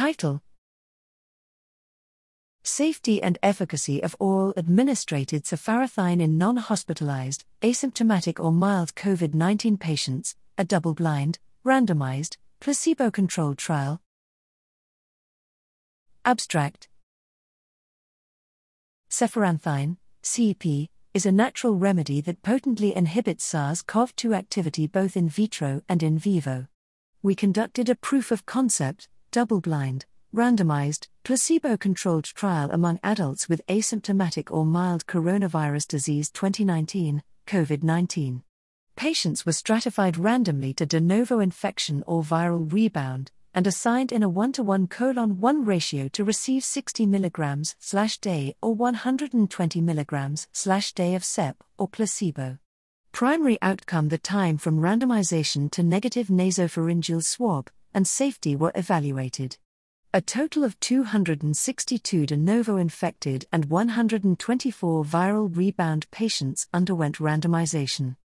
Title Safety and efficacy of oral administered cepharanthine in non hospitalized, asymptomatic, or mild COVID 19 patients, a double blind, randomized, placebo controlled trial. Abstract Cepharanthine, CP, is a natural remedy that potently inhibits SARS CoV 2 activity both in vitro and in vivo. We conducted a proof of concept, double blind, randomized, placebo controlled trial among adults with asymptomatic or mild coronavirus disease 2019, COVID 19. Patients were stratified randomly to de novo infection or viral rebound, and assigned in a 1 to 1 colon 1 ratio to receive 60 mg slash day or 120 mg slash day of CEP or placebo. Primary outcome the time from randomization to negative nasopharyngeal swab and safety were evaluated. A total of 262 de novo infected and 124 viral rebound patients underwent randomization.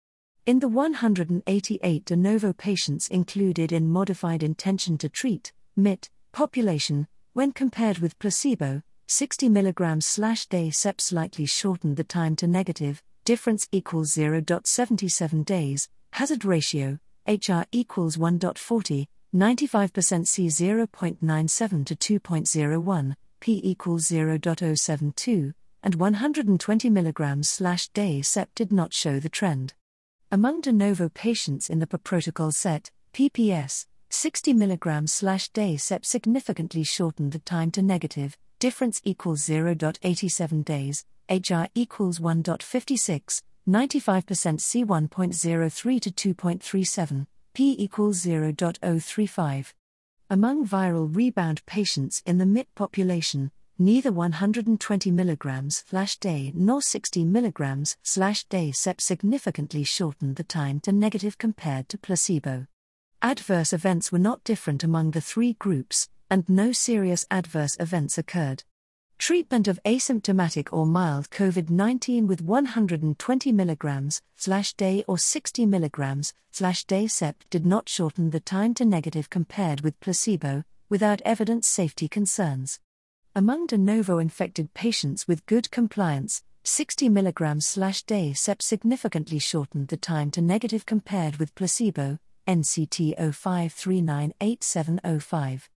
In the 188 de novo patients included in modified intention to treat MIT population, when compared with placebo, 60 mg day CEP slightly shortened the time to negative, difference equals 0.77 days, hazard ratio, HR equals 1.40, 95% C 0.97 to 2.01, P equals 0.072, and 120 mg day CEP did not show the trend. Among de novo patients in the per protocol set, PPS, 60 mg day CEP significantly shortened the time to negative, difference equals 0.87 days, HR equals 1.56, 95% C 1.03 to 2.37, P equals 0.035. Among viral rebound patients in the MIT population, neither 120 mg day nor 60 mg day CEP significantly shortened the time to negative compared to placebo. Adverse events were not different among the three groups, and no serious adverse events occurred. Treatment of asymptomatic or mild COVID 19 with 120 mg slash day or 60 mg slash day CEP did not shorten the time to negative compared with placebo, without evidence safety concerns. Among de novo infected patients with good compliance, 60 mg day CEP significantly shortened the time to negative compared with placebo, NCT 05398705.